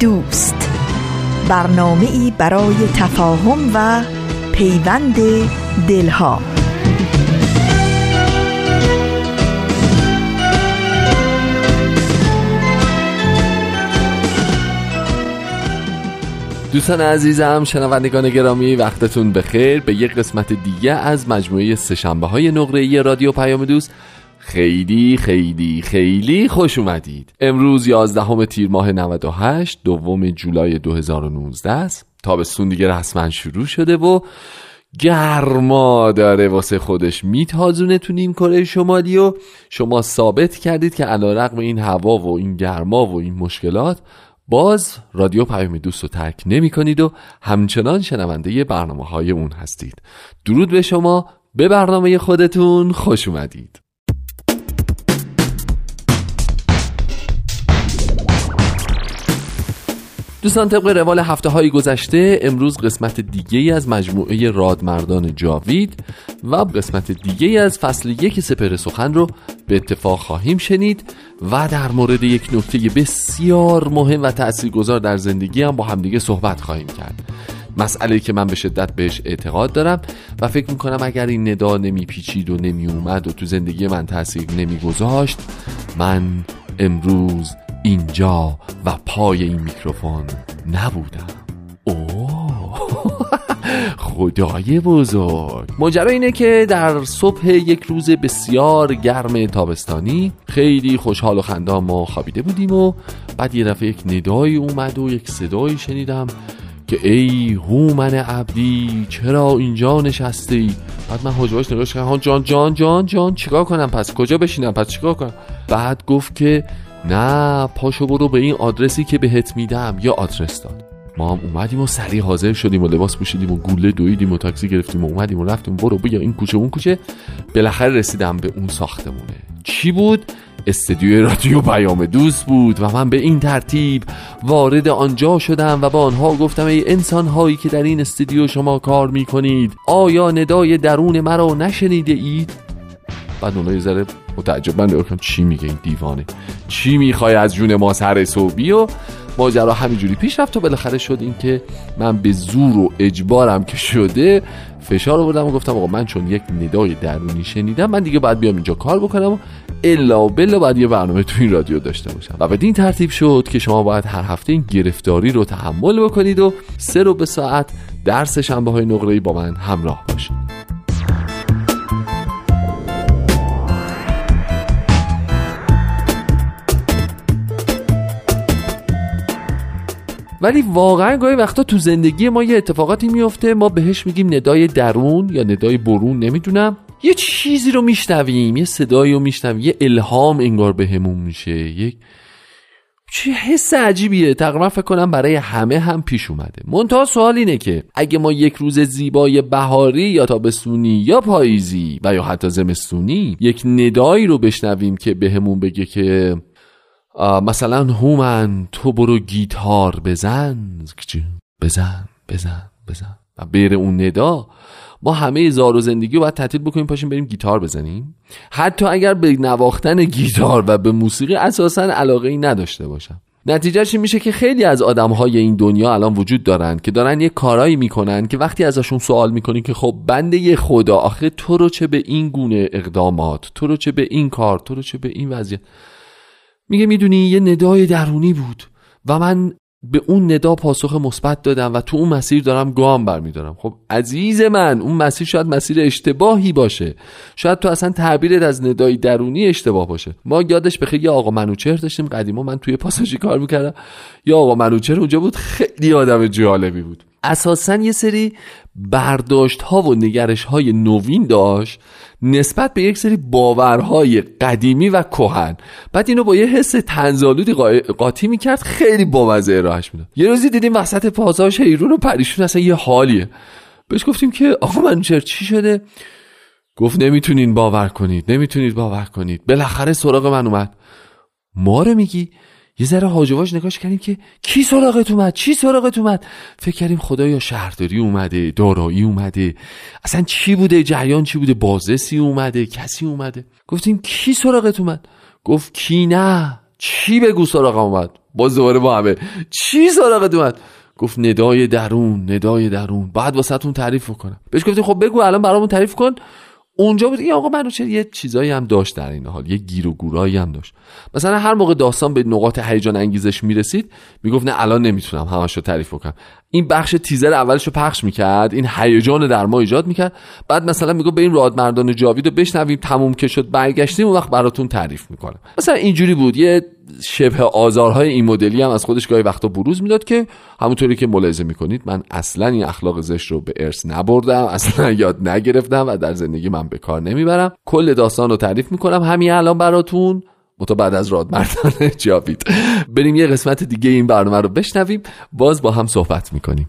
دوست. برنامه ای برای تفاهم و پیوند دلها. دوستان عزیزم شنوندگان گرامی وقتتون بخیر. به یک قسمت دیگه از مجموعه سهشنبه های نقره رادیو پیام دوست خیلی خیلی خیلی خوش اومدید. امروز 11 تیر ماه 98 دوم جولای 2019 است. تابستون دیگه رسما شروع شده و گرما داره واسه خودش. میتازونه تو نیم کره شمالی و شما ثابت کردید که علا رقم این هوا و این گرما و این مشکلات باز رادیو پیام دوست رو ترک نمی کنید و همچنان شنونده برنامه های اون هستید. درود به شما به برنامه خودتون خوش اومدید. دوستان طبق روال هفته های گذشته امروز قسمت دیگه از مجموعه رادمردان جاوید و قسمت دیگه از فصل یک سپر سخن رو به اتفاق خواهیم شنید و در مورد یک نکته بسیار مهم و تاثیرگذار در زندگی هم با همدیگه صحبت خواهیم کرد. مسئله که من به شدت بهش اعتقاد دارم و فکر می‌کنم اگر این ندا نمیپیچید و نمی اومد و تو زندگی من تاثیر نمیگذاشت من امروز اینجا و پای این میکروفون نبودم. خدای بزرگ. ماجرا اینه که در صبح یک روز بسیار گرم تابستانی خیلی خوشحال و خندان ما خوابیده بودیم و بعد یه دفعه یک ندایی اومد و یک صدایی شنیدم که ای هومن عبدی چرا اینجا نشستی؟ بعد من حجباش نگاش کردم. جان جان جان جان چیکار کنم؟ پس کجا بشینم؟ پس چیکار کنم؟ بعد گفت که نه پاشو برو به این آدرسی که بهت میدم. یا آدرس داد. ما هم اومدیم و سریع حاضر شدیم و لباس پوشیدیم و گوله دویدیم و تاکسی گرفتیم و اومدیم و رفتیم. برو بیا این کوچه اون کوچه. بالاخره رسیدم به اون ساختمونه. چی بود؟ استدیوی رادیو پیام دوست بود و من به این ترتیب وارد آنجا شدم و با آنها گفتم ای انسان هایی که در این استدیو شما کار می کنید آیا ندای درون مرا نشنیده اید؟ بعد اونها یه ذره متعجب. من چی میگه این دیوانه. چی می‌خوای از جون ما سر صوبی و ماجرا همینجوری پیش رفت و بالاخره شد این که من به زور و اجبارم که شده فشار آوردم و گفتم آقا من چون یک ندای درونی شنیدم من دیگه باید بیام اینجا کار بکنم و الا بلا باید یه برنامه تو این رادیو داشته باشم. و بدین ترتیب شد که شما باید هر هفته این گرفتاری رو تحمل بکنید و سه رو به ساعت درس شنبه های نقره با من همراه باشید. ولی واقعا گاهی وقتا تو زندگی ما یه اتفاقاتی میفته ما بهش میگیم ندای درون یا ندای برون نمی‌دونم. یه چیزی رو میشنویم یه صدایی رو میشنویم یه الهام انگار بهمون میشه. یک چه حس عجیبیه. تقریبا فکر کنم برای همه هم پیش اومده. منتها سوال اینه که اگه ما یک روز زیبای بهاری یا تابستونی یا پاییزی و یا حتی زمستونی یک ندایی رو بشنویم که بهمون بگه که مثلا هومن تو برو گیتار بزن. بزن بزن بزن. و بره اون ندا. ما همه زار و زندگی رو باید تعطیل بکنیم پاشیم بریم گیتار بزنیم. حتی اگر به نواختن گیتار و به موسیقی اساسا علاقه ای نداشته باشم. نتیجهش این میشه که خیلی از آدم های این دنیا الان وجود دارن که دارن یه کارایی می‌کنن که وقتی ازشون سوال می‌کنیم که خب بنده خدا آخه تو رو چه به این گونه اقدامات تو رو چه به این کار تو رو چه به این وضعیت؟ میگه می‌دونی یه ندای درونی بود و من به اون ندا پاسخ مثبت دادم و تو اون مسیر دارم گام برمیدارم. خب عزیز من اون مسیر شاید مسیر اشتباهی باشه. شاید تو اصلا تعبیرت از ندای درونی اشتباه باشه. ما یادش بخیر یه آقا منوچهر داشتیم قدیما من توی پاساژی کار می‌کردم. یا آقا منوچهر اونجا بود خیلی آدم جالبی بود. اساسا یه سری برداشت ها و نگرش های نوین داشت نسبت به یک سری باورهای قدیمی و کهن. بعد اینو با یه حس تنزالودی قاطی می‌کرد خیلی بامزه ارائهش می‌داد. یه روزی دیدیم وسط پاساژ حیرون و پریشون اصلا یه حالیه. بهش گفتیم که آقا منوچهر چی شده؟ گفت نمی‌تونین باور کنید نمی‌تونید باور کنید. بالاخره سراغ من اومد. ما رو میگی؟ یه ذره هاجواش نگاش کردیم که کی سراغت اومد؟ چی سراغت اومد؟ فکر کردیم خدایا شهرداری اومده دارایی اومده. اصلا چی بوده؟ جریان چی بوده؟ بازرسی اومده کسی اومده؟ گفتیم کی سراغت اومد؟ گفت کی نه؟ چی بگو سراغم اومد؟ باز دوباره با همه. چی سراغت اومد؟ گفت ندای درون ندای درون. بعد واسهتون تعریف کنم بهش گفتیم خب بگو الان برامون تعریف کن. اونجا بود. این آقا منوچهر یه چیزایی هم داشت در این حال. یه گیر و گورایی هم داشت. مثلا هر موقع داستان به نقاط هیجان انگیزش می‌رسید می‌گفت نه الان نمی‌تونم همش رو تعریف بکنم. این بخش تیزر اولش رو پخش می‌کرد. این هیجان در ما ایجاد می‌کرد. بعد مثلا میگو به این رادمردان جاوید رو بشنویم تموم که شد برگشتیم اون وقت براتون تعریف می‌کنم. مثلا اینجوری بود. یه شبه آزارهای این مدلی هم از خودش گاهی وقتا بروز می‌داد که همونطوری که ملاحظه می‌کنید من اصلا این اخلاق زشت رو به ارث نبردم اصلا یاد نگرفتم و در زندگی من به کار نمی‌برم. کل داستان رو تعریف می‌کنم. همین الان براتون. متا بعد از رادمردان جاوید. بریم یه قسمت دیگه این برنامه رو بشنویم. باز با هم صحبت می‌کنیم.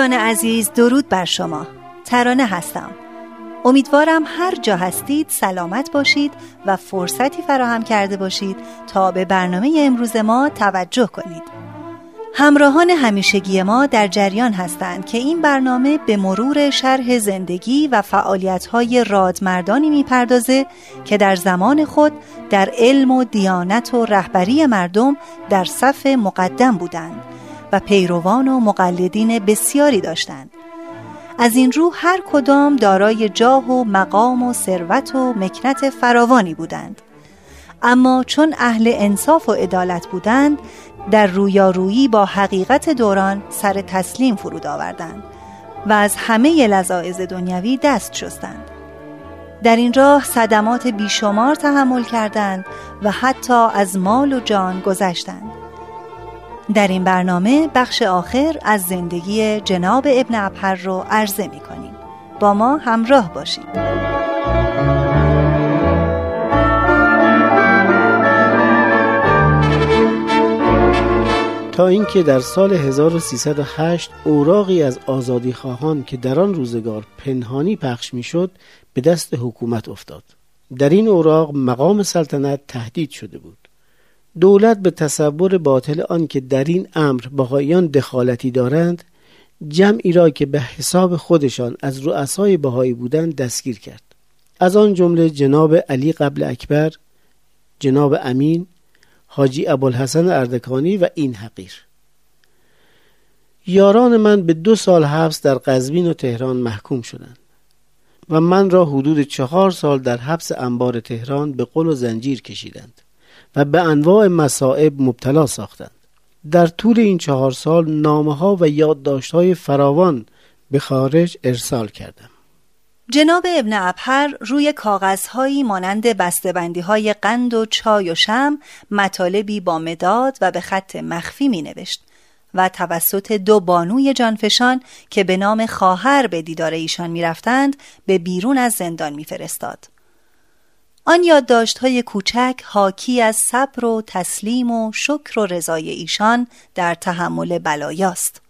دوستان عزیز درود بر شما. ترانه هستم. امیدوارم هر جا هستید سلامت باشید و فرصتی فراهم کرده باشید تا به برنامه امروز ما توجه کنید. همراهان همیشگی ما در جریان هستند که این برنامه به مرور شرح زندگی و فعالیت‌های رادمردانی می‌پردازه که در زمان خود در علم و دیانت و رهبری مردم در صف مقدم بودند. و پیروان و مقلدین بسیاری داشتند. از این رو هر کدام دارای جاه و مقام و ثروت و مکنت فراوانی بودند. اما چون اهل انصاف و عدالت بودند در رویارویی با حقیقت دوران سر تسلیم فرود آوردند و از همه لذاعز دنیوی دست شستند. در این راه صدمات بیشمار تحمل کردند و حتی از مال و جان گذشتند. در این برنامه بخش آخر از زندگی جناب ابن ابهر رو عرضه می کنیم با ما همراه باشید. تا اینکه در سال 1308 اوراقی از آزادی خواهان که در آن روزگار پنهانی پخش می‌شد به دست حکومت افتاد. در این اوراق مقام سلطنت تهدید شده بود. دولت به تصور باطل آن که در این امر بهاییان دخالتی دارند جمعی را که به حساب خودشان از رؤسای بهایی بودند دستگیر کرد. از آن جمله جناب علی قبل اکبر جناب امین حاجی ابوالحسن اردکانی و این حقیر. یاران من به دو سال حبس در قزوین و تهران محکوم شدند و من را حدود چهار سال در حبس انبار تهران به قل و زنجیر کشیدند. و به انواع مصائب مبتلا ساختند در طول این چهار سال نامه ها و یادداشت های فراوان به خارج ارسال کردم جناب ابن ابهر روی کاغذهایی مانند بسته‌بندی های قند و چای و شم مطالبی با مداد و به خط مخفی می نوشت و توسط دو بانوی جانفشان که به نام خواهر به دیدار ایشان می‌رفتند به بیرون از زندان میفرستاد. آن یادداشت های کوچک حاکی از صبر و تسلیم و شکر و رضای ایشان در تحمل بلایاست.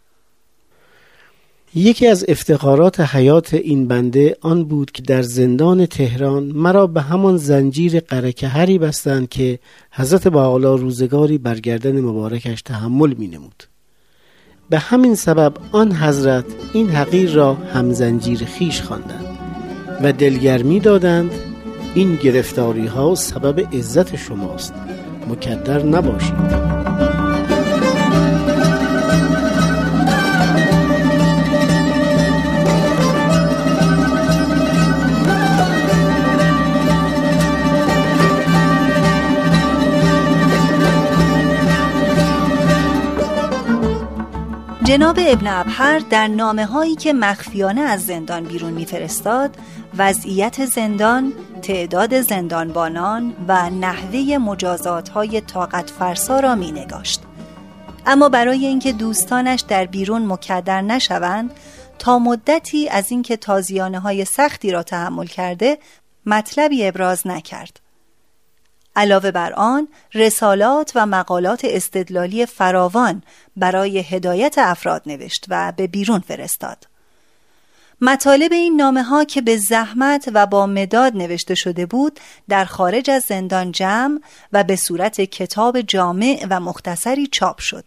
یکی از افتخارات حیات این بنده آن بود که در زندان تهران مرا به همان زنجیر قرکهری بستند که حضرت با روزگاری برگردن مبارکش تحمل می نمود. به همین سبب آن حضرت این حقیر را همزنجیر خیش خواندند و دلگرمی دادند این گرفتاری ها سبب عزت شماست. مکدر نباشید. جناب ابن ابهر در نامه هایی که مخفیانه از زندان بیرون میفرستاد وضعیت زندان، تعداد زندانبانان و نحوه مجازات های طاقت فرسا را می نگاشت. اما برای اینکه دوستانش در بیرون مکدر نشوند تا مدتی از اینکه تازیانه های سختی را تحمل کرده مطلبی ابراز نکرد. علاوه بر آن رسالات و مقالات استدلالی فراوان برای هدایت افراد نوشت و به بیرون فرستاد. مطالب این نامه ها که به زحمت و با مداد نوشته شده بود در خارج از زندان جمع و به صورت کتاب جامع و مختصری چاپ شد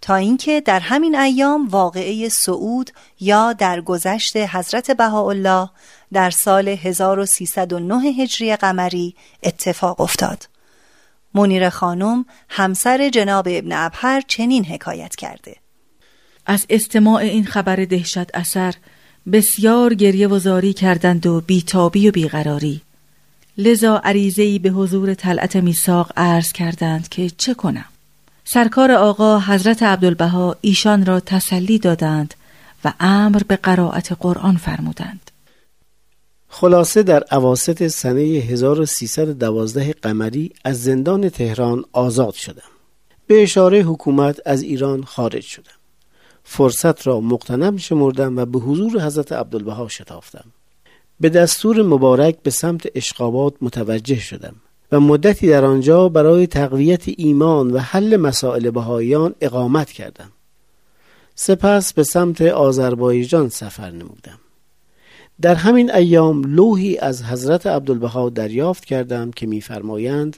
تا اینکه در همین ایام واقعه سعود یا در گذشت حضرت بهاءالله در سال 1309 هجری قمری اتفاق افتاد. منیر خانم همسر جناب ابن ابهر چنین حکایت کرده از استماع این خبر دهشت اثر بسیار گریه و زاری کردند و بیتابی و بیقراری. لذا عریضه‌ای به حضور طلعت میساق عرض کردند که چه کنم؟ سرکار آقا حضرت عبدالبها ایشان را تسلی دادند و امر به قرائت قرآن فرمودند. خلاصه در عواست سنه 1312 قمری از زندان تهران آزاد شدم. به اشاره حکومت از ایران خارج شدم. فرصت را مقتنم شمردم و به حضور حضرت عبدالبها شتافتم. به دستور مبارک به سمت اشقابات متوجه شدم و مدتی در آنجا برای تقویت ایمان و حل مسائل بهاییان اقامت کردم. سپس به سمت آذربایجان سفر نمودم. در همین ایام لوحی از حضرت عبدالبها دریافت کردم که میفرمایند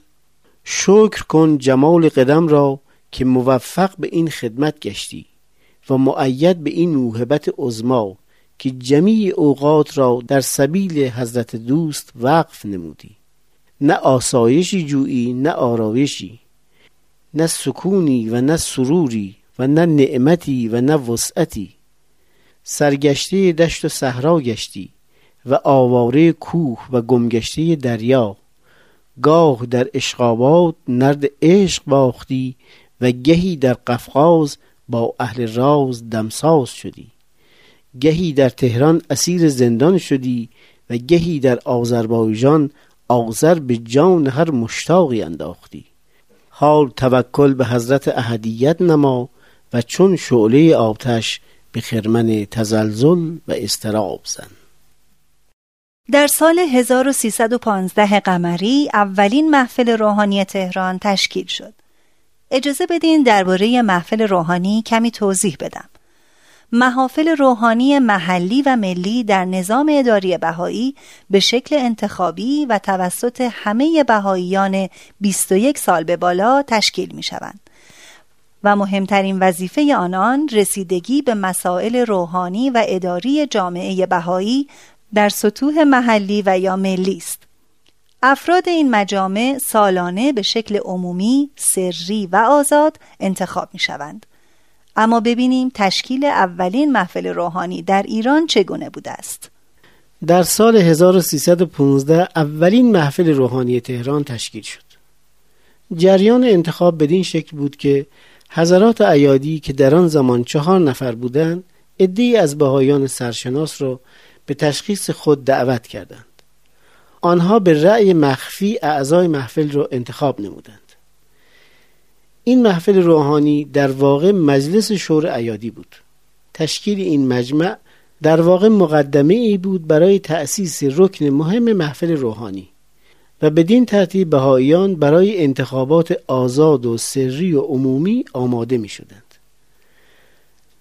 شکر کن جمال قدم را که موفق به این خدمت گشتی. و معید به این موهبت عظما که جمیع اوقات را در سبیل حضرت دوست وقف نمودی. نه آسایشی جویی نه آرایشی نه سکونی و نه سروری و نه نعمتی و نه وسعتی. سرگشته دشت و صحرا گشتی و آواره کوه و گمگشته دریا. گاه در اشقابات نرد عشق باختی و گهی در قفقاز با اهل راز دمساز شدی. گهی در تهران اسیر زندان شدی و گهی در آذربایجان آذر به جان هر مشتاقی انداختی. حال توکل به حضرت احدیت نما و چون شعله آتش به خرمن تزلزل و استراب زن. در سال 1315 قمری اولین محفل روحانی تهران تشکیل شد. اجازه بدین درباره محفل روحانی کمی توضیح بدم. محافل روحانی محلی و ملی در نظام اداری بهایی به شکل انتخابی و توسط همه بهاییان 21 سال به بالا تشکیل می شوند. و مهمترین وظیفه آنان رسیدگی به مسائل روحانی و اداری جامعه بهایی در سطوح محلی و یا ملی است. افراد این مجامع سالانه به شکل عمومی، سری و آزاد انتخاب می شوند. اما ببینیم تشکیل اولین محفل روحانی در ایران چگونه بوده است. در سال 1315 اولین محفل روحانی تهران تشکیل شد. جریان انتخاب بدین شکل بود که حضرات عیادی که در آن زمان چهار نفر بودند عدهای از بهایان سرشناس را به تشخیص خود دعوت کردند آنها به رأی مخفی اعضای محفل را انتخاب نمودند این محفل روحانی در واقع مجلس شور ایادی بود تشکیل این مجمع در واقع مقدمه ای بود برای تأسیس رکن مهم محفل روحانی و بدین ترتیب بهاییان برای انتخابات آزاد و سری و عمومی آماده می شدند.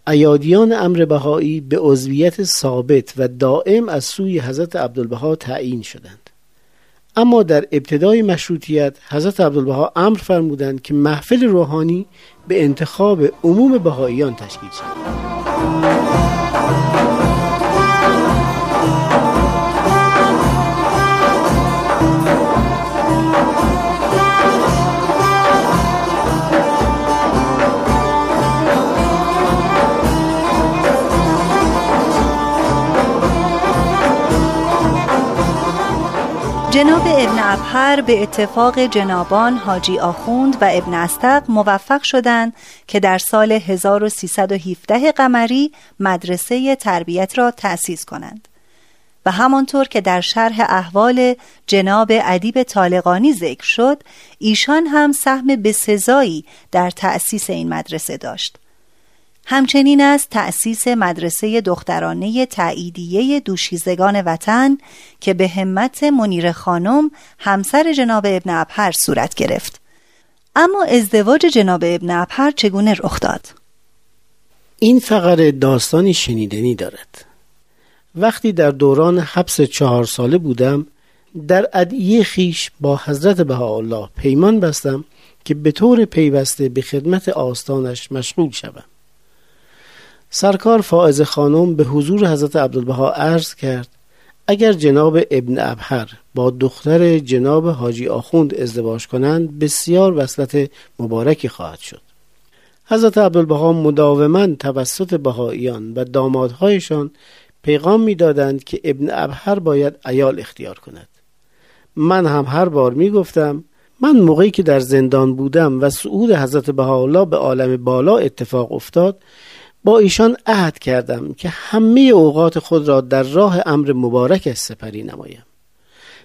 ایادیان امر بهایی به عضویت ثابت و دائم از سوی حضرت عبدالبها تعیین شدند. اما در ابتدای مشروطیت حضرت عبدالبها امر فرمودند که محفل روحانی به انتخاب عموم بهاییان تشکیل شود. ابن ابهر به اتفاق جنابان حاجی آخوند و ابن استق موفق شدند که در سال 1317 قمری مدرسه تربیت را تأسیس کنند. و همانطور که در شرح احوال جناب ادیب طالقانی ذکر شد ایشان هم سهم بسزایی در تأسیس این مدرسه داشت. همچنین از تأسیس مدرسه دخترانه تاییدیه دوشیزگان وطن که به همت منیر خانم همسر جناب ابن ابهر صورت گرفت. اما ازدواج جناب ابن ابهر چگونه رخ داد؟ این فقر داستانی شنیدنی دارد. وقتی در دوران حبس چهار ساله بودم در ادعیه خیش با حضرت بهاءالله پیمان بستم که به طور پیوسته به خدمت آستانش مشغول شوم. سرکار فائز خانم به حضور حضرت عبدالبها عرض کرد اگر جناب ابن ابهر با دختر جناب حاجی آخوند ازدواج کنند بسیار وصلت مبارکی خواهد شد. حضرت عبدالبها مداوما توسط بهاییان و دامادهایشان پیغام می‌دادند که ابن ابهر باید ایال اختیار کند. من هم هر بار می گفتم من موقعی که در زندان بودم و صعود حضرت بهاءالله به عالم بالا اتفاق افتاد با ایشان عهد کردم که همه اوقات خود را در راه امر مبارکش سپری نمایم.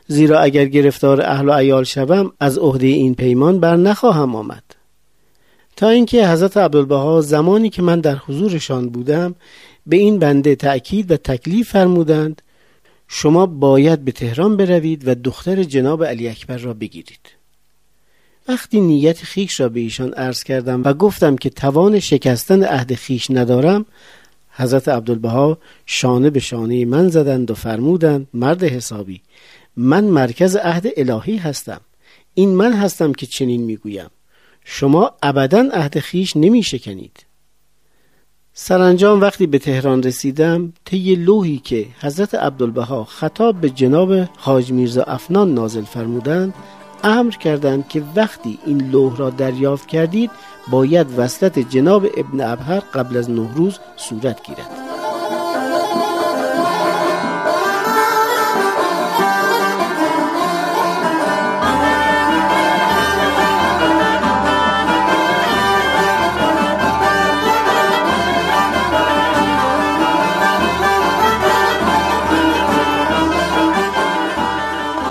زیرا اگر گرفتار اهل و ایال شوم از عهده این پیمان بر نخواهم آمد. تا اینکه حضرت عبدالبها زمانی که من در حضورشان بودم به این بنده تأکید و تکلیف فرمودند شما باید به تهران بروید و دختر جناب علی اکبر را بگیرید. وقتی نیت خیش را به ایشان عرض کردم و گفتم که توان شکستن عهد خیش ندارم حضرت عبدالبها شانه به شانه من زدند و فرمودند مرد حسابی من مرکز عهد الهی هستم این من هستم که چنین می‌گویم شما ابدا عهد خیش نمی شکنید سرانجام وقتی به تهران رسیدم طی لوحی که حضرت عبدالبها خطاب به جناب حاج میرزا افنان نازل فرمودند امر کردند که وقتی این لوح را دریافت کردید باید وصلت جناب ابن ابهر قبل از نوروز صورت گیرد.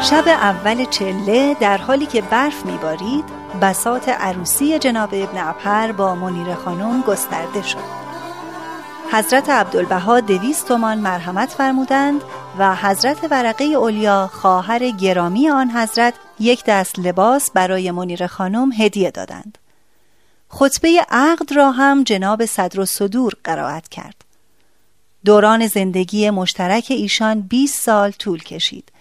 شب اول چله در حالی که برف میبارید بسات عروسی جناب ابن ابهر با منیر خانم گسترده شد. حضرت عبدالبها دویست تومان مرحمت فرمودند و حضرت ورقه اولیا خواهر گرامی آن حضرت یک دست لباس برای منیر خانم هدیه دادند. خطبه عقد را هم جناب صدر و صدور قرائت کرد. دوران زندگی مشترک ایشان 20 سال طول کشید.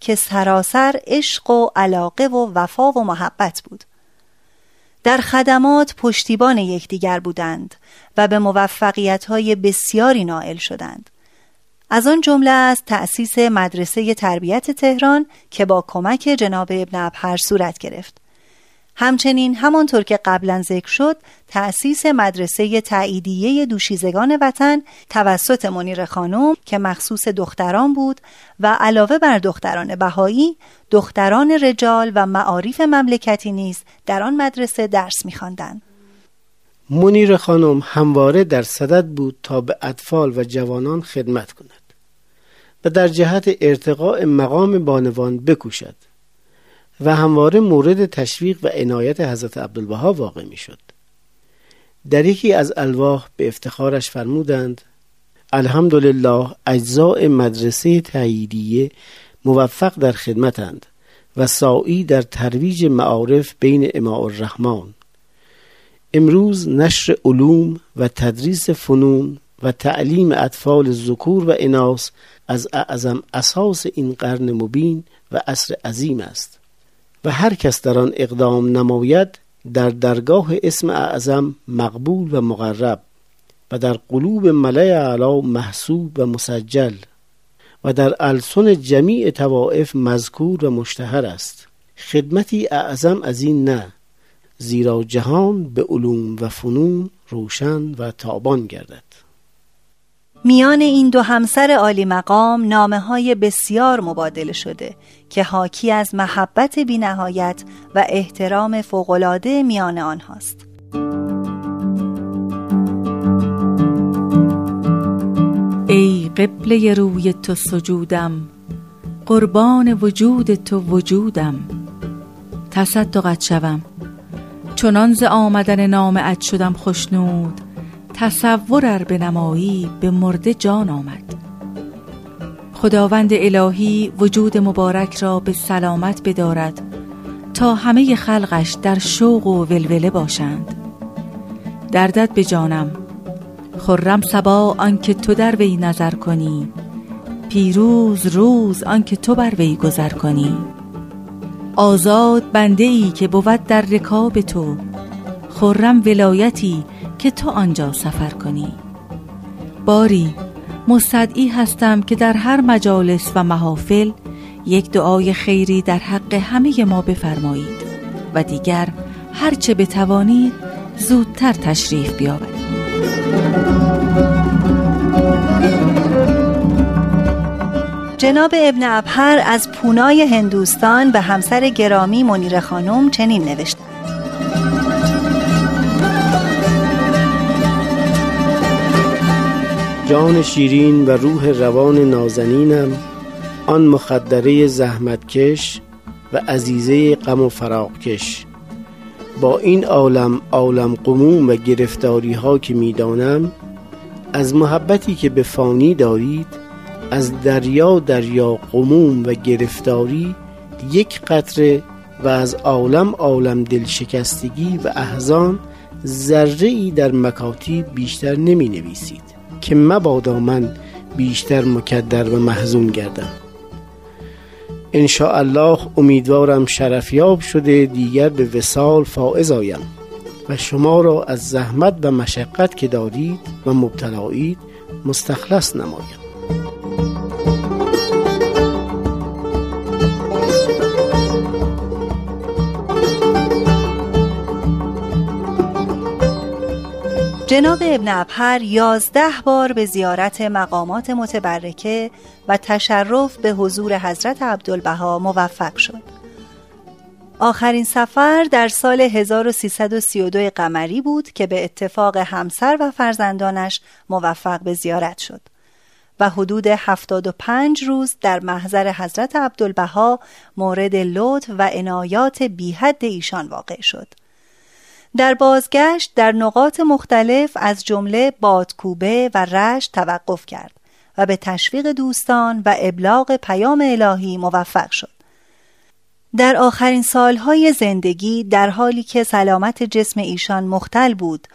که سراسر عشق و علاقه و وفا و محبت بود. در خدمات پشتیبان یکدیگر بودند و به موفقیت های بسیاری نائل شدند. از آن جمله از تأسیس مدرسه تربیت تهران که با کمک جناب ابن ابهر صورت گرفت. همچنین همانطور که قبلا ذکر شد تأسیس مدرسه تاییدیه دوشیزگان وطن توسط منیر خانم که مخصوص دختران بود و علاوه بر دختران بهایی دختران رجال و معارف مملکتی نیز در آن مدرسه درس می‌خواندند. منیر خانم همواره در صدد بود تا به اطفال و جوانان خدمت کند و در جهت ارتقاء مقام بانوان بکوشد و همواره مورد تشویق و عنایت حضرت عبدالبها واقع می شد. در یکی از الواح به افتخارش فرمودند الحمدلله اجزاء مدرسه تاییدیه موفق در خدمتند و سائی در ترویج معارف بین اماع الرحمن امروز نشر علوم و تدریس فنون و تعلیم اطفال ذکور و اناس از اعظم اساس این قرن مبین و عصر عظیم است و هر کس در آن اقدام نماید در درگاه اسم اعظم مقبول و مقرب و در قلوب ملع اعلا محسوب و مسجل و در السن جمیع توائف مذکور و مشتهر است. خدمتی اعظم از این نه زیرا جهان به علوم و فنون روشن و تابان گردد. میان این دو همسر عالی مقام نامه های بسیار مبادله شده که حاکی از محبت بینهایت و احترام فوقلاده میان آنهاست. ای قبله روی تو سجودم قربان وجود تو وجودم. تصدقت شوم. چنان ز آمدن نام شدم خشنود تصور به نمایی به مرده جان آمد. خداوند الهی وجود مبارک را به سلامت بدارد تا همه خلقش در شوق و ولوله باشند. دردت به جانم. خرم سبا آنکه تو در وی نظر کنی. پیروز روز آنکه تو بر وی گذر کنی. آزاد بنده ای که بود در رکاب تو. خرم ولایتی که تو آنجا سفر کنی. باری مستدعی هستم که در هر مجالس و محافل یک دعای خیری در حق همه ما بفرمایید و دیگر هرچه بتوانید زودتر تشریف بیاورید. جناب ابن ابهر از پونای هندوستان به همسر گرامی منیر خانم چنین نوشتند. جان شیرین و روح روان نازنینم آن مخدره زحمتکش و عزیزه غم و فراقکش با این عالم عالم قموم و گرفتاری ها که می‌دانم از محبتی که به فانی دارید از دریا دریا قموم و گرفتاری یک قطره و از عالم عالم دلشکستگی و احزان ذره ای در مکاتی بیشتر نمی نویسید که مبادا من بیشتر مکدر و محزون گردم. الله امیدوارم شرفیاب شده دیگر به وسال فائز آیم. و شما را از زحمت و مشقت که دارید و مبتلایید مستخلص نمایم. جناب ابن ابهر یازده بار به زیارت مقامات متبرکه و تشرف به حضور حضرت عبدالبها موفق شد. آخرین سفر در سال 1332 قمری بود که به اتفاق همسر و فرزندانش موفق به زیارت شد و حدود 75 روز در محضر حضرت عبدالبها مورد لطف و عنایات بیحد ایشان واقع شد. در بازگشت در نقاط مختلف از جمله بادکوبه و رشت توقف کرد و به تشویق دوستان و ابلاغ پیام الهی موفق شد. در آخرین سالهای زندگی در حالی که سلامت جسم ایشان مختل بود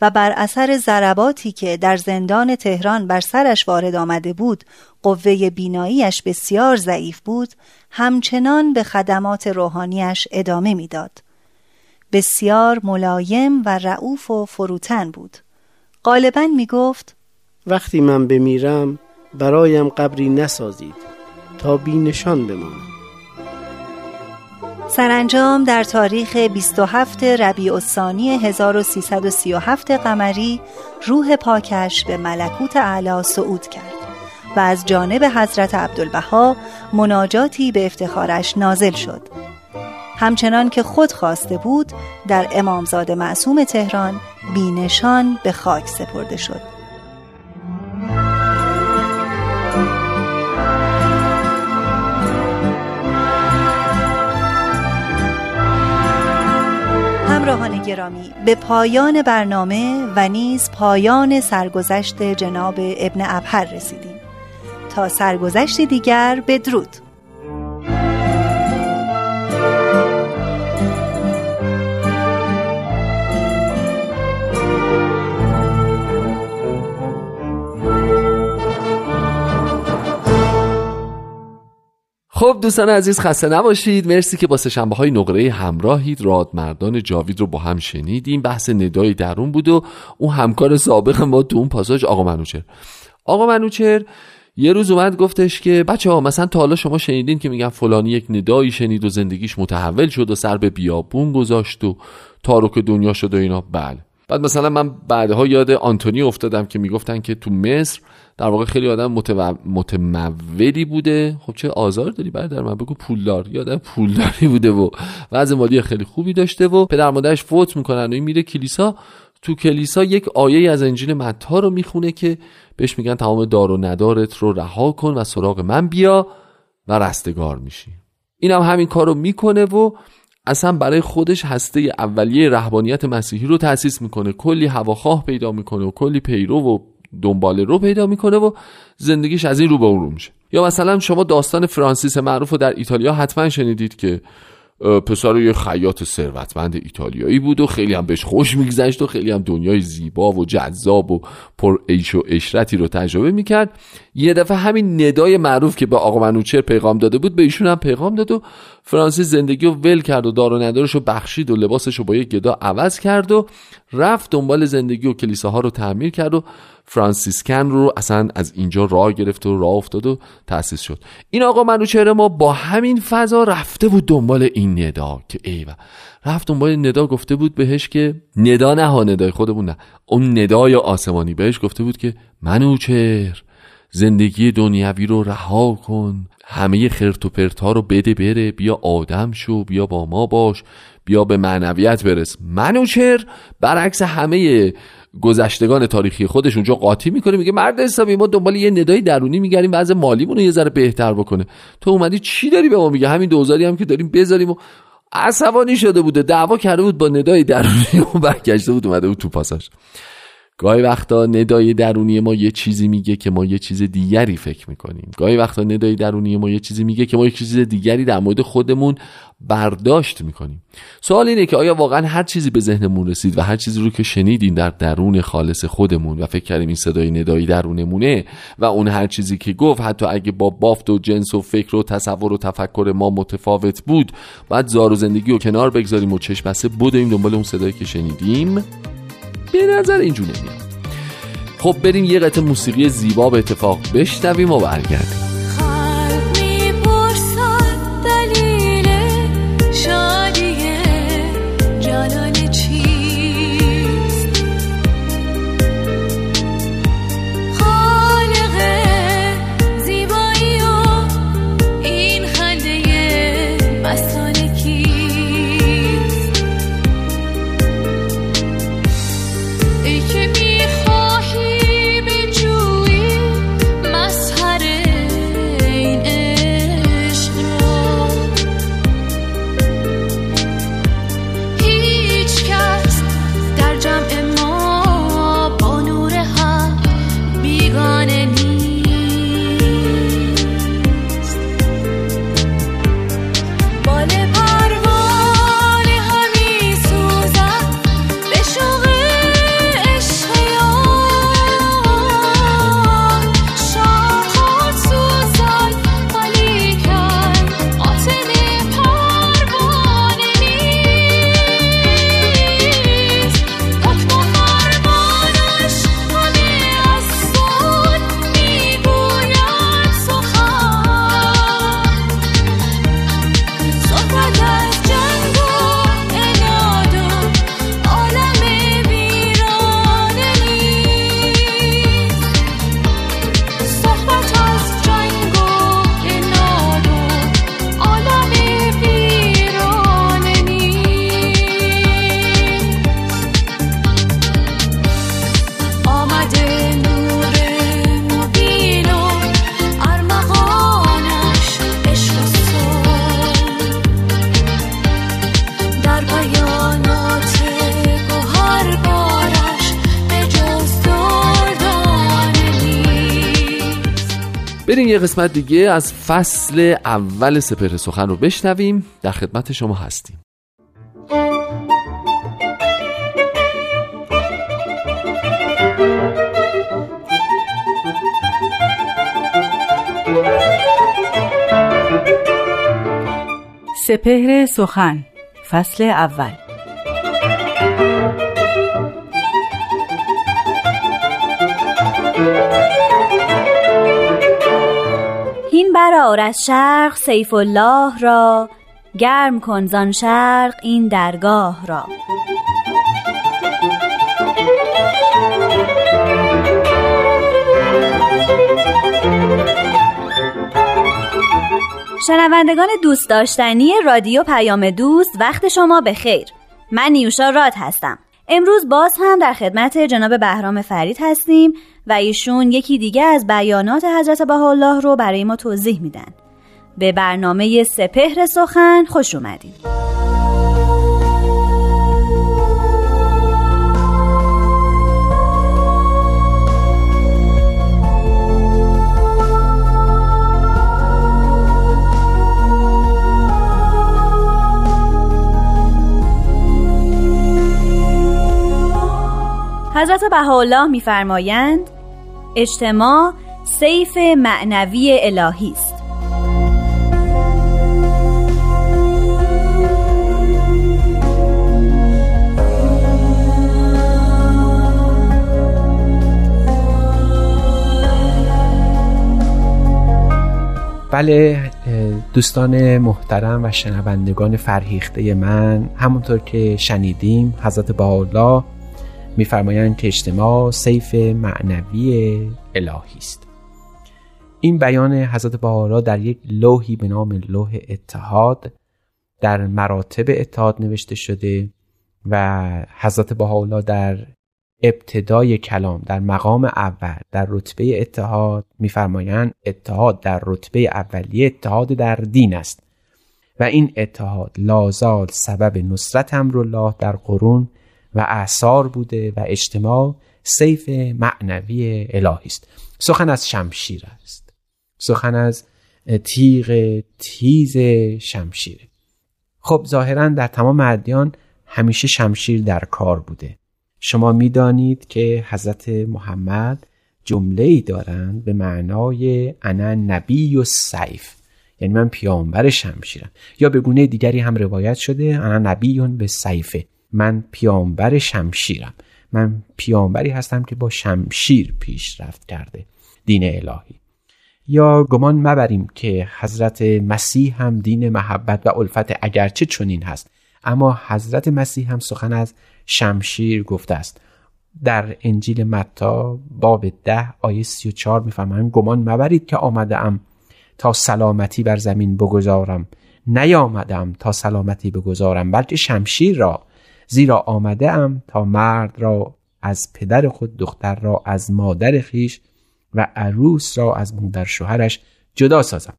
و بر اثر ضرباتی که در زندان تهران بر سرش وارد آمده بود قوه بیناییش بسیار ضعیف بود همچنان به خدمات روحانیش ادامه می‌داد. بسیار ملایم و رعوف و فروتن بود. غالبا می گفت وقتی من بمیرم برایم قبری نسازید تا بی نشان بمانم. سرانجام در تاریخ 27 ربیع الثانی 1337 قمری روح پاکش به ملکوت اعلی صعود کرد و از جانب حضرت عبدالبها مناجاتی به افتخارش نازل شد. همچنان که خود خواسته بود در امامزاده معصوم تهران بینشان به خاک سپرده شد. همراهان گرامی به پایان برنامه و نیز پایان سرگذشت جناب ابن ابهر رسیدیم. تا سرگذشت دیگر بدرود. خب دوستان عزیز خسته نباشید. مرسی که با سشنبه های نقره همراهید. رادمردان جاوید رو با هم شنیدیم. بحث ندای درون بود و اون همکار سابق ما تو اون پاساج آقا منوچر آقا منوچر یه روز اومد گفتش که بچه ها مثلا تا حالا شما شنیدین که میگن فلانی یک ندایی شنید و زندگیش متحول شد و سر به بیابون گذاشت و تارک دنیا شد و اینا؟ بله. بعد مثلا من بعدها یاد آنتونی افتادم که می‌گفتن که تو مصر در واقع خیلی آدم متمولی بوده. خب چه آزار داری برادر؟ من بگو پولدار. یادم پولداری بوده و وضع مالی خیلی خوبی داشته و پدر مادرش فوت می‌کنن و این میره کلیسا. تو کلیسا یک آیه از انجیل متا رو می‌خونه که بهش میگن تمام دار و ندارت رو رها کن و سراغ من بیا و رستگار میشی. این هم همین کار رو می‌کنه و اصلا برای خودش هسته اولیه رهبانیت مسیحی رو تأسیس می‌کنه. کلی هواخواه پیدا می‌کنه و کلی پیرو و دنبال رو پیدا می‌کنه و زندگیش از این رو به اون رو میشه. یا مثلا شما داستان فرانسیس معروف رو در ایتالیا حتما شنیدید که پسر یه خیاط ثروتمند ایتالیایی بود و خیلی هم بهش خوش میگذشت و خیلی هم دنیای زیبا و جذاب و پر عیش و اشرتی رو تجربه می‌کرد. یه دفعه همین ندای معروف که به آقا منوچر پیغام داده بود به ایشون هم پیغام داد و فرانسیس زندگی رو ول کرد و دار و ندارش رو بخشید و لباسش رو با یه گدا عوض کرد و رفت دنبال زندگی و کلیساها رو تعمیر کرد و فرانسیسکن رو اصلا از اینجا راه گرفت و راه افتاد و تأسیس شد. این آقا منوچهر ما با همین فضا رفته بود دنبال این ندا که ایوه رفت دنبال ندا گفته بود بهش که ندا نه ها ندای خودمون نه. اون ندای آسمانی بهش گفته بود که منوچهر زندگی دنیوی رو رها کن همه خرت و پرت رو بده بره بیا آدم شو بیا با ما باش بیا به معنویت برس. منوچر برعکس همه گذشتگان تاریخی خودش اونجا قاطی می‌کنه میگه مرد حسابی ما دنبال یه ندای درونی میگردیم وضع مالیمون رو یه ذره بهتر بکنه. تو اومدی چی داری به ما میگه؟ همین دوزاری هم که داریم بذاریم و عصبانی شده بوده دعوا کرده بود با ندای درونی و برگشته بود اومده بود تو پاساش گاهی وقتا ندای درونی ما یه چیزی میگه که ما یه چیز دیگری فکر می‌کنیم. گاهی وقتا ندای درونی ما یه چیزی میگه که ما یه چیز دیگری در مورد خودمون برداشت می‌کنیم. سوال اینه که آیا واقعا هر چیزی به ذهنمون رسید و هر چیزی رو که شنیدیم در درون خالص خودمون و فکر کردیم این صدای ندایی درونمونه و اون هر چیزی که گفت حتی اگه با بافت و جنس و فکر و تصور و تفکر ما متفاوت بود بعد زار و زندگی و کنار بگذاریم و چشم بسته بدویم دنبال اون صدایی که شنیدیم. به نظر اینجور نمیاد خب بریم یه قطع موسیقی زیبا به اتفاق بشنویم و برگردیم. یه قسمت دیگه از فصل اول سپر سخن رو بشنویم. در خدمت شما هستیم. سپهر سخن فصل اول. هین برار از شرق سیف الله را گرم کن زان شرق این درگاه را. شنوندگان دوست داشتنی رادیو پیام دوست وقت شما به خیر. من نیوشا راد هستم. امروز باز هم در خدمت جناب بهرام فرید هستیم. و ایشون یکی دیگه از بیانات حضرت بهاءالله رو برای ما توضیح میدن. به برنامه سپهر سخن خوش اومدید حضرت بهاءالله میفرمایند اجتماع سیف معنوی الهی است. بله دوستان محترم و شنوندگان فرهیخته من همونطور که شنیدیم حضرت بهاءالله میفرمایند که اجتماع سیف معنوی الهی است. این بیان حضرت بهارا در یک لوحی به نام لوح اتحاد در مراتب اتحاد نوشته شده و حضرت بهاءالله در ابتدای کلام در مقام اول در رتبه اتحاد میفرمایند اتحاد در رتبه اولیه اتحاد در دین است. و این اتحاد لازال سبب نصرت امرالله در قرون و اعثار بوده و اجتماع سیف معنوی الهی است. سخن از شمشیر است. سخن از تیغ تیز شمشیره. خب ظاهرا در تمام ادیان همیشه شمشیر در کار بوده. شما می‌دانید که حضرت محمد جمله ای دارند به معنای انا نبی و سیف یعنی من پیامبر شمشیرم. یا به گونه دیگری هم روایت شده انا نبیون به سیفه. من پیامبر شمشیرم. من پیامبری هستم که با شمشیر پیشرفت کرده. دین الهی. یا گمان مبریم که حضرت مسیح هم دین محبت و الفت اگرچه چنین هست اما حضرت مسیح هم سخن از شمشیر گفته است. در انجیل متا باب ده آیه سی و چار می‌فهمن گمان مبرید که آمده ام تا سلامتی بر زمین بگذارم. نیامدم تا سلامتی بگذارم بلکه شمشیر را زیرا آمده ام تا مرد را از پدر خود دختر را از مادر خیش و عروس را از مادر شوهرش جدا سازم.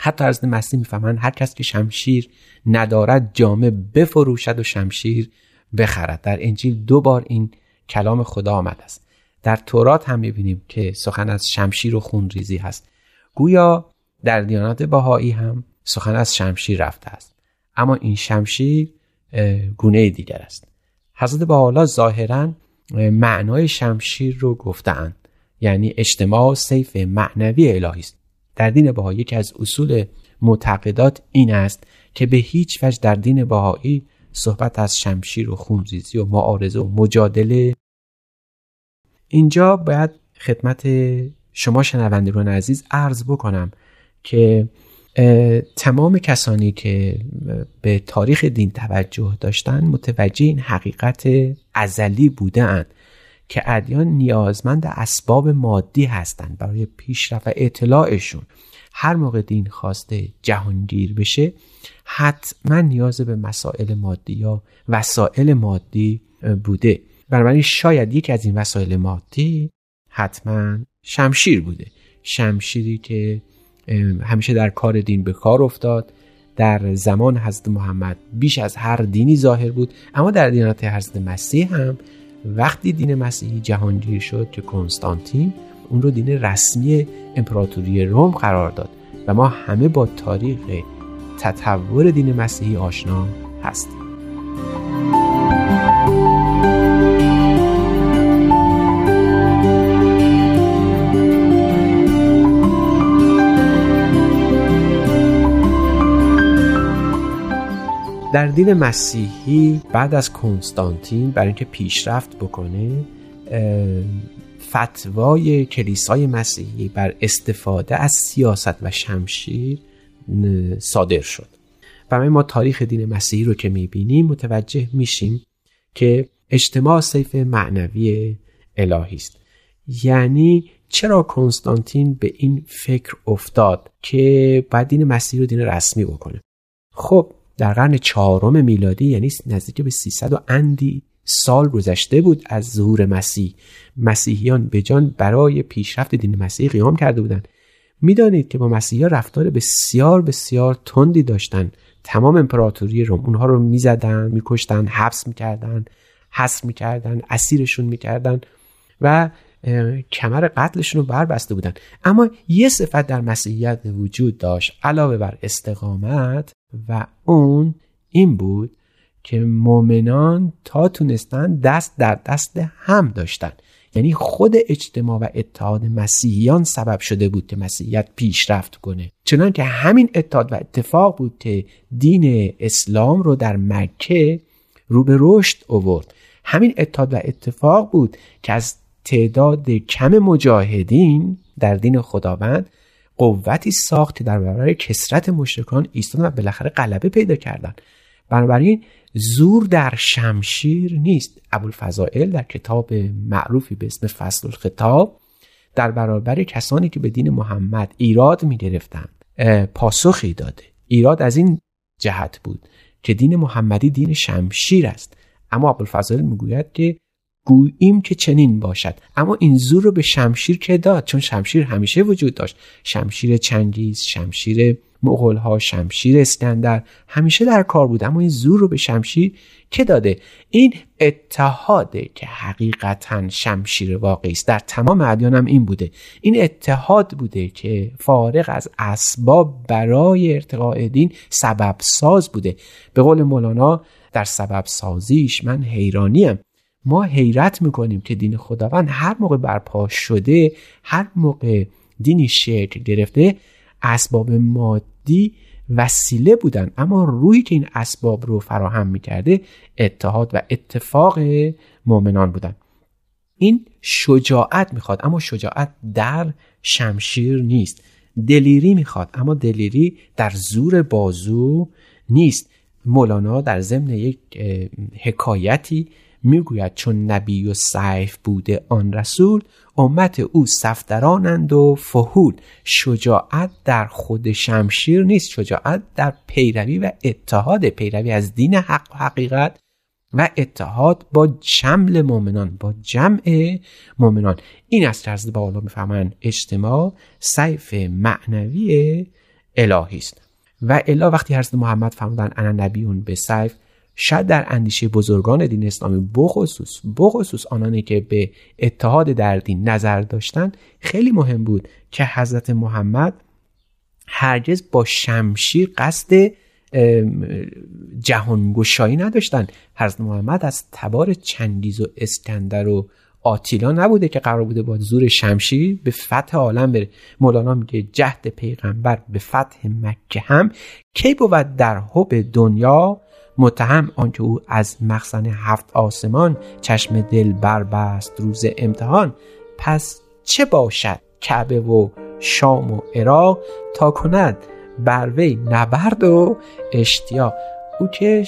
حتی از مسیح می‌فهمند هر کس که شمشیر ندارد جامه بفروشد و شمشیر بخرد. در انجیل دو بار این کلام خدا آمده است. در تورات هم می‌بینیم که سخن از شمشیر و خونریزی هست. گویا در دیانات باهایی هم سخن از شمشیر رفته است. اما این شمشیر گونه دیگر است. حضرت حالا ظاهرا معنای شمشیر رو گفتند یعنی اجتماع سیف معنوی الهی است. در دین بهایی یکی از اصول معتقدات این است که به هیچ وجه در دین بهایی صحبت از شمشیر و خونریزی و معارضه و مجادله. اینجا باید خدمت شما شنوندگان عزیز عرض بکنم که تمام کسانی که به تاریخ دین توجه داشتن متوجه این حقیقت ازلی بودند که ادیان نیازمند اسباب مادی هستند برای پیشرفت و اطلاعشون. هر موقع دین خواسته جهانگیر بشه حتما نیاز به مسائل مادی یا وسایل مادی بوده. بنابراین شاید یکی از این وسایل مادی حتما شمشیر بوده. شمشیری که همیشه در کار دین به کار افتاد. در زمان حضرت محمد بیش از هر دینی ظاهر بود اما در دینات حضرت مسیح هم وقتی دین مسیحی جهانگیر شد که کنستانتین اون رو دین رسمی امپراتوری روم قرار داد و ما همه با تاریخ تطور دین مسیحی آشنا هستیم. در دین مسیحی بعد از کنستانتین برای اینکه پیشرفت بکنه فتوای کلیسای مسیحی بر استفاده از سیاست و شمشیر صادر شد. و ما تاریخ دین مسیحی رو که می‌بینیم متوجه میشیم که اجتماع سیف معنوی الهی است. یعنی چرا کنستانتین به این فکر افتاد که باید دین مسیحی رو دین رسمی بکنه؟ خب در قرن چهارم میلادی یعنی نزدیک به 300 و اندی سال گذشته بود از ظهور مسیح. مسیحیان به جان برای پیشرفت دین مسیح قیام کرده بودند. می‌دانید که با مسیحا رفتار بسیار بسیار تندی داشتن تمام امپراتوری روم اونها رو می‌زدن میکشتن حبس می‌کردن حصر می‌کردن اسیرشون می‌کردن و کمر قتلشون رو بربسته بودن. اما یه صفت در مسیحیت وجود داشت علاوه بر استقامت و اون این بود که مؤمنان تا تونستن دست در دست هم داشتن. یعنی خود اجتماع و اتحاد مسیحیان سبب شده بود که مسیحیت پیشرفت کنه. چنان که همین اتحاد و اتفاق بود که دین اسلام رو در مکه رو به رشد اوورد همین اتحاد و اتفاق بود که از تعداد کم مجاهدین در دین خداوند قوتی ساخت در برابر کسرت مشرکان ایستادن و بالاخره غلبه پیدا کردند بنابراین زور در شمشیر نیست. ابوالفضائل در کتاب معروفی به اسم فصل الخطاب در برابر کسانی که به دین محمد ایراد می گرفتند پاسخی داده. ایراد از این جهت بود که دین محمدی دین شمشیر است. اما ابوالفضائل می‌گوید که گوییم که چنین باشد. اما این زور رو به شمشیر که داد؟ چون شمشیر همیشه وجود داشت. شمشیر چنگیز شمشیر مغول ها شمشیر اسکندر همیشه در کار بود. اما این زور رو به شمشیر که داده؟ این اتحاده که حقیقتا شمشیر واقعی است. در تمام ادیان هم این بوده. این اتحاد بوده که فارغ از اسباب برای ارتقاء دین سبب ساز بوده. به قول مولانا در سبب سازیش من حیرانیم. ما حیرت می‌کنیم که دین خداوند هر موقع برپا شده هر موقع دینی شکل گرفته اسباب مادی وسیله بودن. اما روی که این اسباب رو فراهم می‌کرده اتحاد و اتفاق مؤمنان بودن. این شجاعت می‌خواد اما شجاعت در شمشیر نیست. دلیری می‌خواد اما دلیری در زور بازو نیست. مولانا در ضمن یک حکایتی می‌گوید چون نبی و سیف بوده آن رسول امت او سفترانند و فهول شجاعت در خود شمشیر نیست شجاعت در پیروی و اتحاد. پیروی از دین حق و حقیقت و اتحاد با شمل مؤمنان با جمع مؤمنان. این است که با بالا می‌فهمن اجتماع سیف معنوی الهی است. و الا وقتی حضرت محمد فرمودن انا نبیون به سیف شاید در اندیشه بزرگان دین اسلامی بخصوص بخصوص آنانی که به اتحاد در دین نظر داشتن خیلی مهم بود که حضرت محمد هرگز با شمشیر قصد جهانگشایی نداشتن. حضرت محمد از تبار چنگیز و اسکندر و آتیلا نبوده که قرار بوده با زور شمشیر به فتح عالم بره. مولانا میگه جهد پیغمبر به فتح مکه هم کی بود در حب دنیا متهم آنکه او از مخزن هفت آسمان چشم دل بربست روز امتحان. پس چه باشد کعبه و شام و عراق تا کند بر وی نبرد و اشتیاق او که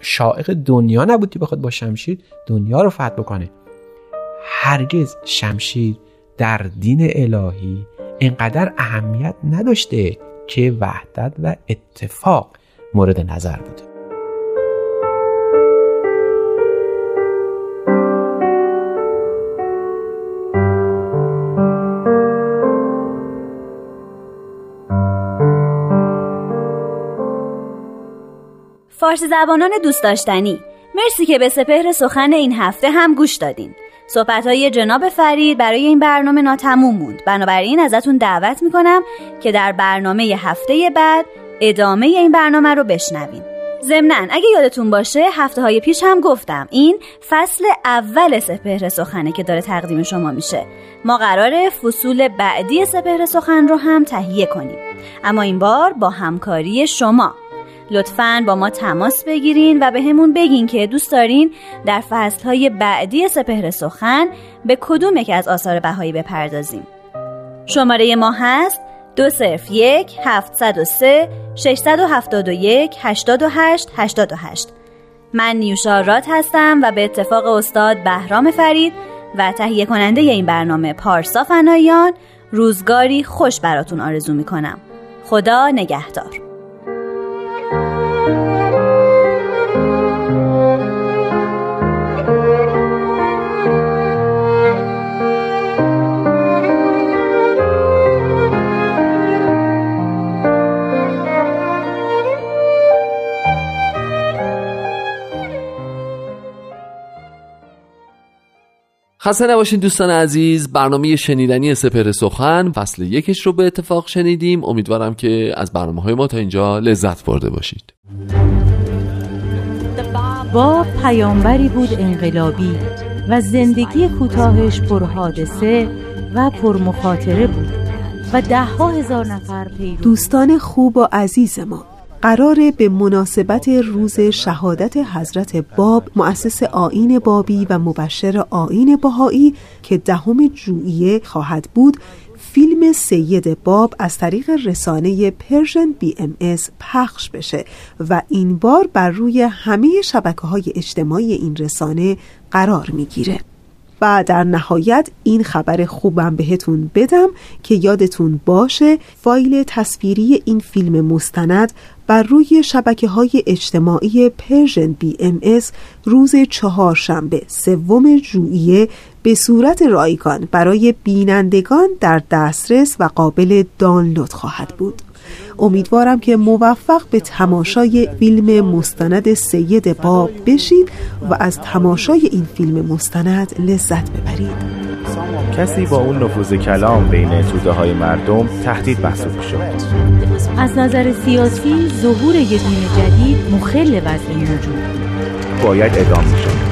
شائق دنیا نبود که بخواد با شمشیر دنیا رو فتح بکنه. هرگز شمشیر در دین الهی اینقدر اهمیت نداشته که وحدت و اتفاق مورد نظر بوده. فارسی زبانان دوست داشتنی. مرسی که به سپهر سخن این هفته هم گوش دادین. صحبت های جناب فرید برای این برنامه ناتموم موند. بنابراین ازتون دعوت می‌کنم که در برنامه هفته بعد ادامه این برنامه رو بشنوین. ضمنا اگه یادتون باشه هفته های پیش هم گفتم این فصل اول سپهر سخنه که داره تقدیم شما میشه. ما قرار فصول بعدی سپهر سخن رو هم تهیه کنیم. اما این بار با همکاری شما. لطفا با ما تماس بگیرین و به همون بگین که دوست دارین در فصلهای بعدی سپهر سخن به کدوم یکی از آثار بهایی بپردازیم. شماره ما هست دو صرف یک هفتصد و سه ششصد و هفتاد و یک هشتاد و هشت هشتاد و هشت. من نیوشا رات هستم و به اتفاق استاد بهرام فرید و تهیه کننده این برنامه پارسا فنایان روزگاری خوش براتون آرزو می‌کنم. خدا نگهدار. Thank you. خسته نباشین دوستان عزیز برنامه شنیدنی سپر سخن فصل یکش رو به اتفاق شنیدیم. امیدوارم که از برنامه های ما تا اینجا لذت برده باشید. با پیامبری بود انقلابی و زندگی کوتاهش پر حادثه و پر مخاطره بود و ده ها هزار نفر پیرو دوستان خوب و عزیز ما قرار به مناسبت روز شهادت حضرت باب مؤسس آین بابی و مبشر آین بهایی که دهم ژوئیه خواهد بود فیلم سید باب از طریق رسانه Persian BMS پخش بشه و این بار بر روی همه شبکه های اجتماعی این رسانه قرار می‌گیره. و در نهایت این خبر خوبم بهتون بدم که یادتون باشه فایل تصویری این فیلم مستند بر روی شبکه های اجتماعی Persian BMS روز چهارشنبه سوم ژوئیه به صورت رایگان برای بینندگان در دسترس و قابل دانلود خواهد بود. امیدوارم که موفق به تماشای فیلم مستند سید باب بشید و از تماشای این فیلم مستند لذت ببرید کسی با اون نفوذ کلام بین توده های مردم تهدید محسوب شد از نظر سیاسی ظهور یک دین جدید مخل وضع موجود باید ادام شد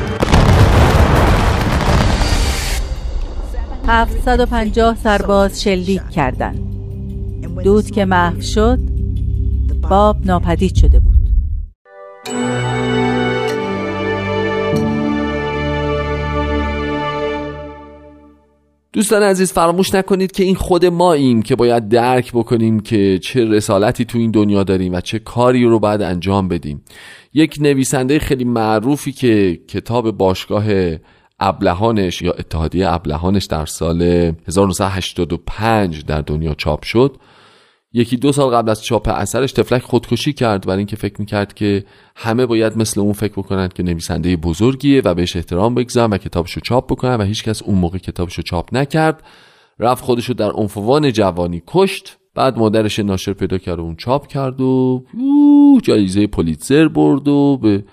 750 سرباز شلیک کردند. دود که محو شد باب ناپدید شده بود. دوستان عزیز فراموش نکنید که این خود ماییم که باید درک بکنیم که چه رسالتی تو این دنیا داریم و چه کاری رو باید انجام بدیم. یک نویسنده خیلی معروفی که کتاب باشگاه ابلهانش یا اتحادیه ابلهانش در سال 1985 در دنیا چاپ شد. یکی دو سال قبل از چاپ اثرش تفلک خودکشی کرد برای اینکه فکر می‌کرد که همه باید مثل اون فکر بکنند که نویسنده بزرگیه و بهش احترام بگذارن و کتابشو چاپ بکنن و هیچکس اون موقع کتابشو چاپ نکرد. رفت خودشو در عنفوان جوانی کشت. بعد مادرش ناشر پیدا کرد و اون چاپ کرد و جایزه پولیتزر برد و به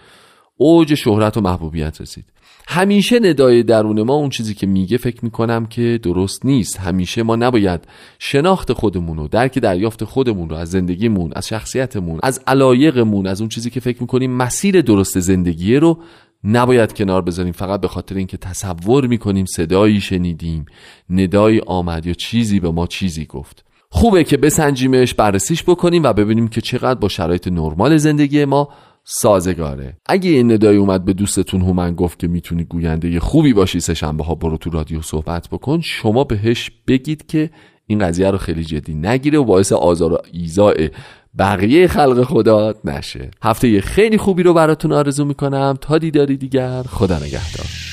اوج شهرت و محبوبیت رسید. همیشه ندای درون ما اون چیزی که میگه فکر می‌کنم که درست نیست. همیشه ما نباید شناخت خودمون و درک دریافت خودمون رو از زندگیمون از شخصیتمون از علایقمون از اون چیزی که فکر می‌کنیم مسیر درست زندگیه رو نباید کنار بذاریم. فقط به خاطر اینکه تصور می‌کنیم صدایی شنیدیم ندایی آمد یا چیزی به ما چیزی گفت. خوبه که بسنجیمش بررسیش بکنیم و ببینیم که چقدر با شرایط نرمال زندگی ما سازگاره. اگه این ندای اومد به دوستتون هومن گفت که می‌تونی گوینده خوبی باشی سه شنبه ها برو تو رادیو صحبت بکن شما بهش بگید که این قضیه رو خیلی جدی نگیره و باعث آزار و ایزاع بقیه خلق خدا نشه. هفته خیلی خوبی رو براتون آرزو می‌کنم. تا دیداری دیگر خدا نگهدار.